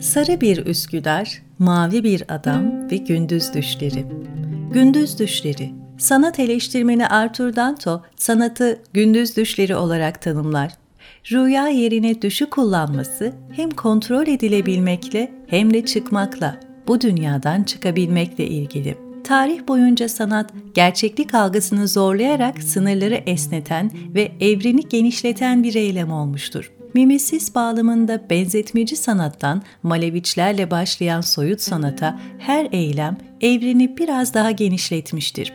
Sarı bir Üsküdar, mavi bir adam ve gündüz düşleri. Gündüz düşleri. Sanat eleştirmeni Arthur Danto sanatı gündüz düşleri olarak tanımlar. Rüya yerine düşü kullanması hem kontrol edilebilmekle hem de çıkmakla, bu dünyadan çıkabilmekle ilgili. Tarih boyunca sanat, gerçeklik algısını zorlayarak sınırları esneten ve evreni genişleten bir eylem olmuştur. Mimesis bağlamında benzetmeci sanattan Maleviçlerle başlayan soyut sanata her eylem evreni biraz daha genişletmiştir.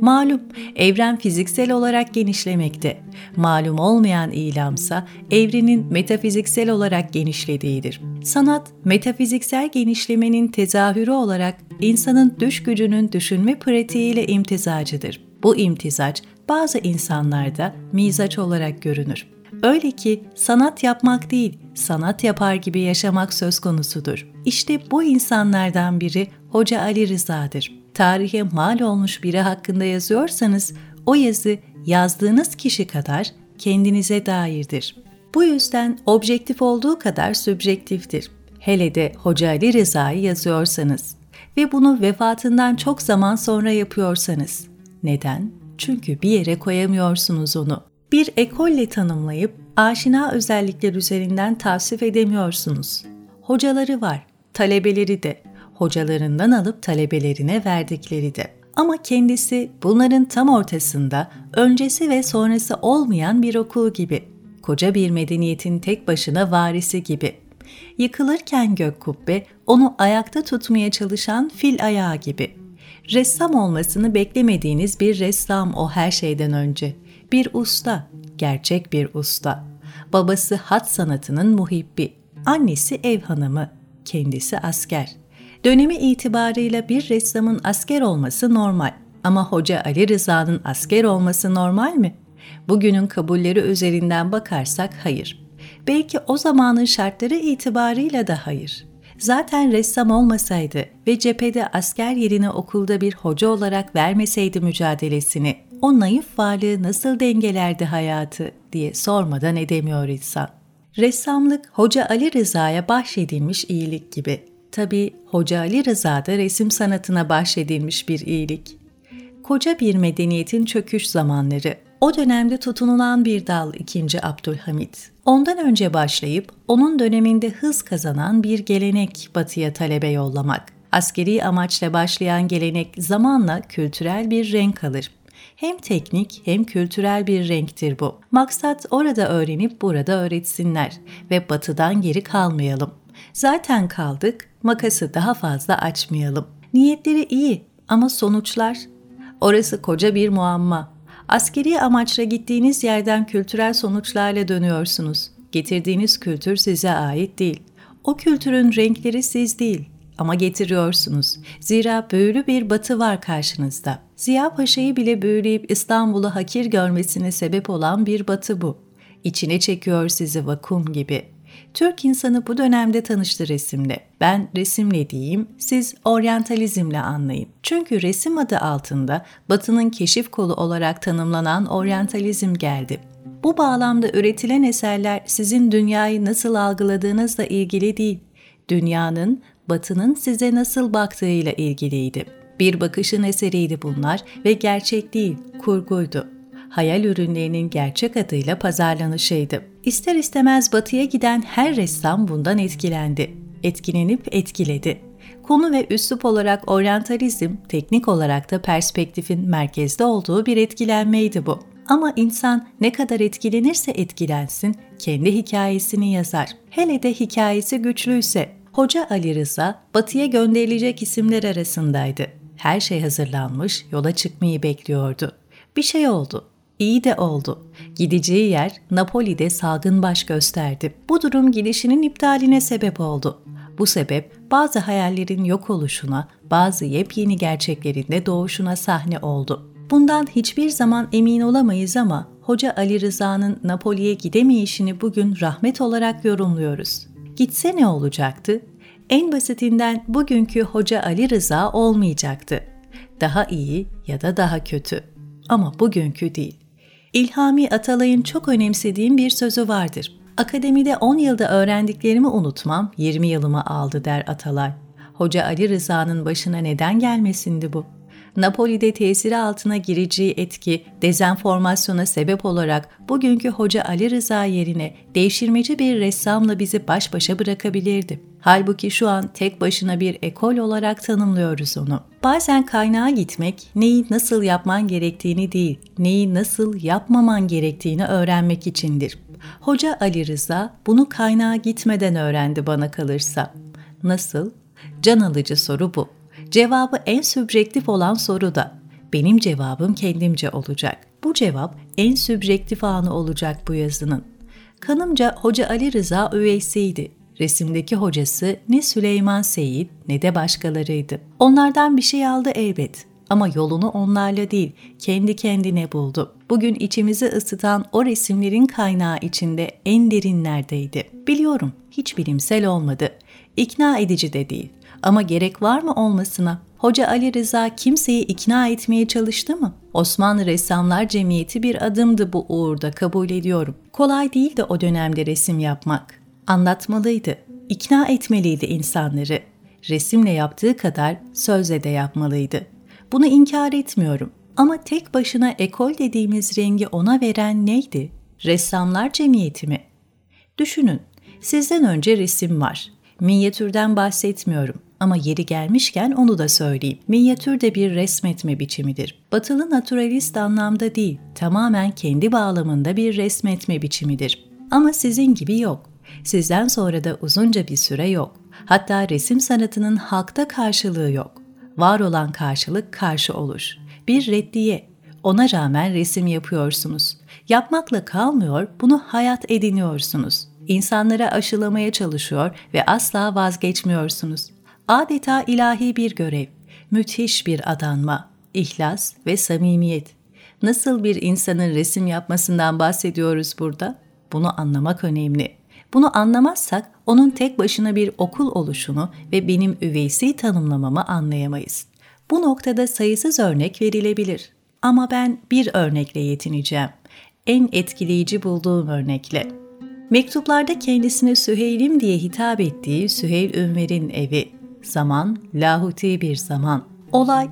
Malum evren fiziksel olarak genişlemekte. Malum olmayan ilamsa evrenin metafiziksel olarak genişlediğidir. Sanat, metafiziksel genişlemenin tezahürü olarak insanın düş gücünün düşünme pratiğiyle imtizacıdır. Bu imtizaç bazı insanlarda mizaç olarak görünür. Öyle ki sanat yapmak değil, sanat yapar gibi yaşamak söz konusudur. İşte bu insanlardan biri Hoca Ali Rıza'dır. Tarihe mal olmuş biri hakkında yazıyorsanız o yazı yazdığınız kişi kadar kendinize dairdir. Bu yüzden objektif olduğu kadar sübjektiftir. Hele de Hoca Ali Rıza'yı yazıyorsanız ve bunu vefatından çok zaman sonra yapıyorsanız. Neden? Çünkü bir yere koyamıyorsunuz onu bir ekolle tanımlayıp aşina özellikler üzerinden tavsif edemiyorsunuz. Hocaları var, talebeleri de, hocalarından alıp talebelerine verdikleri de. Ama kendisi bunların tam ortasında, öncesi ve sonrası olmayan bir okul gibi, koca bir medeniyetin tek başına varisi gibi. Yıkılırken gök kubbe onu ayakta tutmaya çalışan fil ayağı gibi. Ressam olmasını beklemediğiniz bir ressam o her şeyden önce bir usta, gerçek bir usta. Babası hat sanatının muhibbi, annesi ev hanımı, kendisi asker. Dönemi itibarıyla bir ressamın asker olması normal ama Hoca Ali Rıza'nın asker olması normal mi? Bugünün kabulleri üzerinden bakarsak hayır. Belki o zamanın şartları itibarıyla da hayır. Zaten ressam olmasaydı ve cephede asker yerine okulda bir hoca olarak vermeseydi mücadelesini, o naif varlığı nasıl dengelerdi hayatı diye sormadan edemiyor insan. Ressamlık Hoca Ali Rıza'ya bahşedilmiş iyilik gibi. Tabi Hoca Ali Rıza da resim sanatına bahşedilmiş bir iyilik. Koca bir medeniyetin çöküş zamanları. O dönemde tutunulan bir dal 2. Abdülhamit. Ondan önce başlayıp onun döneminde hız kazanan bir gelenek batıya talebe yollamak. Askeri amaçla başlayan gelenek zamanla kültürel bir renk alır hem teknik hem kültürel bir renktir bu. Maksat orada öğrenip burada öğretsinler ve batıdan geri kalmayalım. Zaten kaldık, makası daha fazla açmayalım. Niyetleri iyi ama sonuçlar? Orası koca bir muamma. Askeri amaçla gittiğiniz yerden kültürel sonuçlarla dönüyorsunuz. Getirdiğiniz kültür size ait değil. O kültürün renkleri siz değil ama getiriyorsunuz. Zira büyülü bir batı var karşınızda. Ziya Paşa'yı bile büyüleyip İstanbul'u hakir görmesine sebep olan bir batı bu. İçine çekiyor sizi vakum gibi. Türk insanı bu dönemde tanıştı resimle. Ben resimle diyeyim, siz oryantalizmle anlayın. Çünkü resim adı altında Batı'nın keşif kolu olarak tanımlanan oryantalizm geldi. Bu bağlamda üretilen eserler sizin dünyayı nasıl algıladığınızla ilgili değil, dünyanın, Batı'nın size nasıl baktığıyla ilgiliydi. Bir bakışın eseriydi bunlar ve gerçek değil, kurguydu. Hayal ürünlerinin gerçek adıyla pazarlanışıydı. İster istemez batıya giden her ressam bundan etkilendi. Etkilenip etkiledi. Konu ve üslup olarak oryantalizm, teknik olarak da perspektifin merkezde olduğu bir etkilenmeydi bu. Ama insan ne kadar etkilenirse etkilensin, kendi hikayesini yazar. Hele de hikayesi güçlüyse. Hoca Ali Rıza, batıya gönderilecek isimler arasındaydı. Her şey hazırlanmış, yola çıkmayı bekliyordu. Bir şey oldu. İyi de oldu. Gideceği yer Napoli'de salgın baş gösterdi. Bu durum gidişinin iptaline sebep oldu. Bu sebep bazı hayallerin yok oluşuna, bazı yepyeni gerçeklerin de doğuşuna sahne oldu. Bundan hiçbir zaman emin olamayız ama Hoca Ali Rıza'nın Napoli'ye gidemeyişini bugün rahmet olarak yorumluyoruz. Gitse ne olacaktı? En basitinden bugünkü Hoca Ali Rıza olmayacaktı. Daha iyi ya da daha kötü. Ama bugünkü değil. İlhami Atalay'ın çok önemsediğim bir sözü vardır. Akademide 10 yılda öğrendiklerimi unutmam 20 yılımı aldı der Atalay. Hoca Ali Rıza'nın başına neden gelmesindi bu? Napoli'de tesiri altına gireceği etki, dezenformasyona sebep olarak bugünkü Hoca Ali Rıza yerine devşirmeci bir ressamla bizi baş başa bırakabilirdi. Halbuki şu an tek başına bir ekol olarak tanımlıyoruz onu. Bazen kaynağa gitmek, neyi nasıl yapman gerektiğini değil, neyi nasıl yapmaman gerektiğini öğrenmek içindir. Hoca Ali Rıza bunu kaynağa gitmeden öğrendi bana kalırsa. Nasıl? Can alıcı soru bu. Cevabı en sübjektif olan soru da. Benim cevabım kendimce olacak. Bu cevap en sübjektif anı olacak bu yazının. Kanımca Hoca Ali Rıza üveysiydi. Resimdeki hocası ne Süleyman Seyit ne de başkalarıydı. Onlardan bir şey aldı elbet ama yolunu onlarla değil, kendi kendine buldu. Bugün içimizi ısıtan o resimlerin kaynağı içinde en derinlerdeydi. Biliyorum, hiç bilimsel olmadı. İkna edici de değil. Ama gerek var mı olmasına? Hoca Ali Rıza kimseyi ikna etmeye çalıştı mı? Osmanlı Ressamlar Cemiyeti bir adımdı bu uğurda kabul ediyorum. Kolay değildi o dönemde resim yapmak. Anlatmalıydı, ikna etmeliydi insanları. Resimle yaptığı kadar sözle de yapmalıydı. Bunu inkar etmiyorum. Ama tek başına ekol dediğimiz rengi ona veren neydi? Ressamlar Cemiyeti mi? Düşünün, sizden önce resim var. Minyatürden bahsetmiyorum ama yeri gelmişken onu da söyleyeyim. Minyatür de bir resmetme biçimidir. Batılı naturalist anlamda değil, tamamen kendi bağlamında bir resmetme biçimidir. Ama sizin gibi yok. Sizden sonra da uzunca bir süre yok. Hatta resim sanatının halkta karşılığı yok var olan karşılık karşı olur. Bir reddiye. Ona rağmen resim yapıyorsunuz. Yapmakla kalmıyor, bunu hayat ediniyorsunuz. İnsanlara aşılamaya çalışıyor ve asla vazgeçmiyorsunuz. Adeta ilahi bir görev, müthiş bir adanma, ihlas ve samimiyet. Nasıl bir insanın resim yapmasından bahsediyoruz burada? Bunu anlamak önemli. Bunu anlamazsak onun tek başına bir okul oluşunu ve benim üveysi tanımlamamı anlayamayız. Bu noktada sayısız örnek verilebilir. Ama ben bir örnekle yetineceğim. En etkileyici bulduğum örnekle. Mektuplarda kendisine Süheyl'im diye hitap ettiği Süheyl Ünver'in evi. Zaman, lahuti bir zaman. Olay,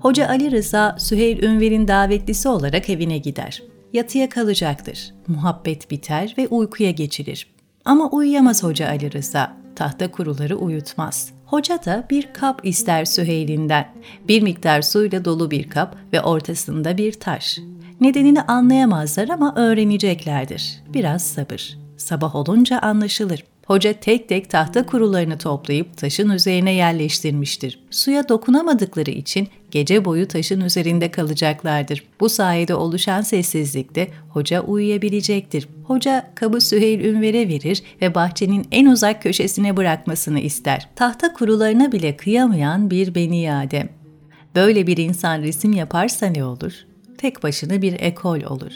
Hoca Ali Rıza Süheyl Ünver'in davetlisi olarak evine gider. Yatıya kalacaktır. Muhabbet biter ve uykuya geçilir. Ama uyuyamaz Hoca Ali Rıza. Tahta kuruları uyutmaz. Hoca da bir kap ister Süheyl'inden. Bir miktar suyla dolu bir kap ve ortasında bir taş. Nedenini anlayamazlar ama öğreneceklerdir. Biraz sabır. Sabah olunca anlaşılır. Hoca tek tek tahta kurularını toplayıp taşın üzerine yerleştirmiştir. Suya dokunamadıkları için gece boyu taşın üzerinde kalacaklardır. Bu sayede oluşan sessizlikte hoca uyuyabilecektir. Hoca kabı Süheyl Ünver'e verir ve bahçenin en uzak köşesine bırakmasını ister. Tahta kurularına bile kıyamayan bir Beni Adem. Böyle bir insan resim yaparsa ne olur? Tek başına bir ekol olur.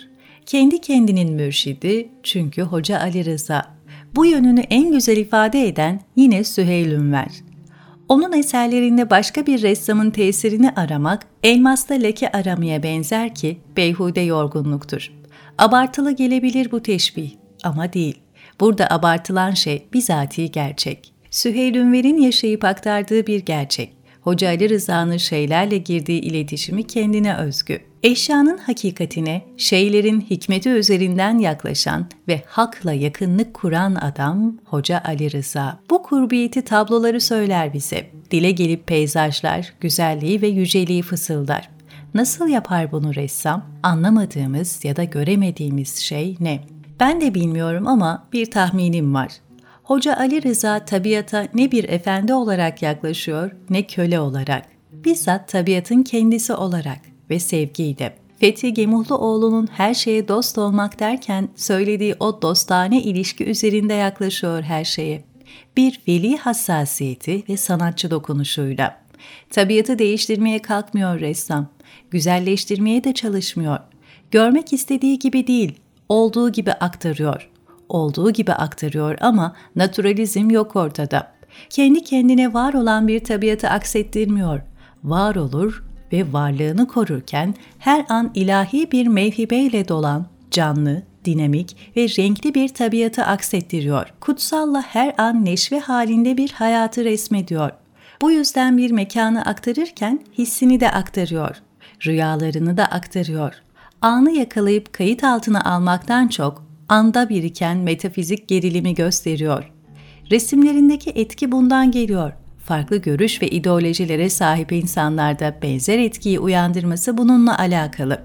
Kendi kendinin mürşidi çünkü Hoca Ali Rıza bu yönünü en güzel ifade eden yine Süheyl Ünver. Onun eserlerinde başka bir ressamın tesirini aramak, elmasta leke aramaya benzer ki beyhude yorgunluktur. Abartılı gelebilir bu teşbih ama değil. Burada abartılan şey bizatihi gerçek. Süheyl Ünver'in yaşayıp aktardığı bir gerçek. Hoca Ali Rıza'nın şeylerle girdiği iletişimi kendine özgü. Eşyanın hakikatine, şeylerin hikmeti üzerinden yaklaşan ve hakla yakınlık kuran adam Hoca Ali Rıza. Bu kurbiyeti tabloları söyler bize. Dile gelip peyzajlar, güzelliği ve yüceliği fısıldar. Nasıl yapar bunu ressam? Anlamadığımız ya da göremediğimiz şey ne? Ben de bilmiyorum ama bir tahminim var. Hoca Ali Rıza tabiata ne bir efendi olarak yaklaşıyor ne köle olarak. Bizzat tabiatın kendisi olarak ve sevgiydi. Fethi Gemuhluoğlu'nun her şeye dost olmak derken söylediği o dostane ilişki üzerinde yaklaşıyor her şeye. Bir veli hassasiyeti ve sanatçı dokunuşuyla. Tabiatı değiştirmeye kalkmıyor ressam. Güzelleştirmeye de çalışmıyor. Görmek istediği gibi değil, olduğu gibi aktarıyor. Olduğu gibi aktarıyor ama naturalizm yok ortada. Kendi kendine var olan bir tabiatı aksettirmiyor. Var olur, ve varlığını korurken her an ilahi bir mevhibeyle dolan, canlı, dinamik ve renkli bir tabiatı aksettiriyor. Kutsalla her an neşve halinde bir hayatı resmediyor. Bu yüzden bir mekanı aktarırken hissini de aktarıyor. Rüyalarını da aktarıyor. Anı yakalayıp kayıt altına almaktan çok anda biriken metafizik gerilimi gösteriyor. Resimlerindeki etki bundan geliyor. Farklı görüş ve ideolojilere sahip insanlarda benzer etkiyi uyandırması bununla alakalı.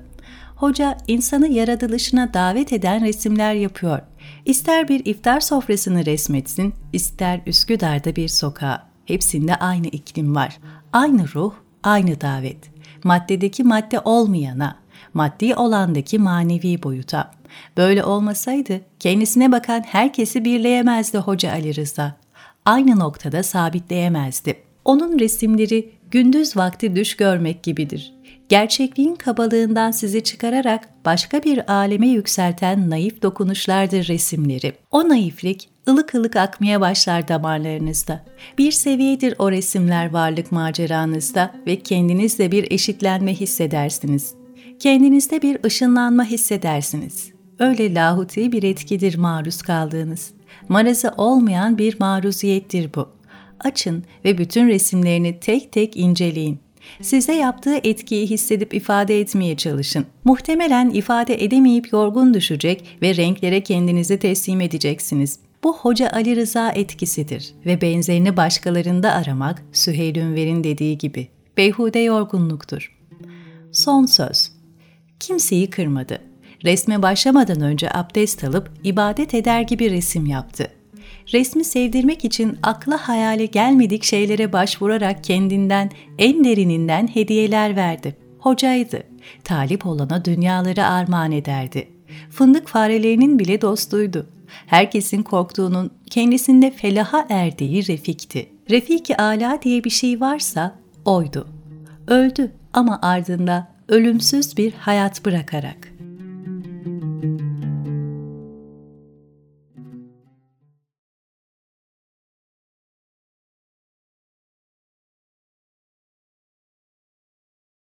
Hoca insanı yaratılışına davet eden resimler yapıyor. İster bir iftar sofrasını resmetsin, ister Üsküdar'da bir sokağı. Hepsinde aynı iklim var. Aynı ruh, aynı davet. Maddedeki madde olmayana, maddi olandaki manevi boyuta. Böyle olmasaydı kendisine bakan herkesi birleyemezdi Hoca Ali Rıza. Aynı noktada sabitleyemezdi. Onun resimleri gündüz vakti düş görmek gibidir. Gerçekliğin kabalığından sizi çıkararak başka bir aleme yükselten naif dokunuşlardır resimleri. O naiflik ılık ılık akmaya başlar damarlarınızda. Bir seviyedir o resimler varlık maceranızda ve kendinizle bir eşitlenme hissedersiniz. Kendinizde bir ışınlanma hissedersiniz. Öyle lahuti bir etkidir maruz kaldığınız. Marazı olmayan bir maruziyettir bu. Açın ve bütün resimlerini tek tek inceleyin. Size yaptığı etkiyi hissedip ifade etmeye çalışın. Muhtemelen ifade edemeyip yorgun düşecek ve renklere kendinizi teslim edeceksiniz. Bu Hoca Ali Rıza etkisidir ve benzerini başkalarında aramak Süheyl Ünver'in dediği gibi beyhude yorgunluktur. Son söz. Kimseyi kırmadı. Resme başlamadan önce abdest alıp ibadet eder gibi resim yaptı. Resmi sevdirmek için akla hayale gelmedik şeylere başvurarak kendinden en derininden hediyeler verdi. Hocaydı. Talip olana dünyaları armağan ederdi. Fındık farelerinin bile dostuydu. Herkesin korktuğunun kendisinde felaha erdiği Refik'ti. Refik-i Ala diye bir şey varsa oydu. Öldü ama ardında ölümsüz bir hayat bırakarak.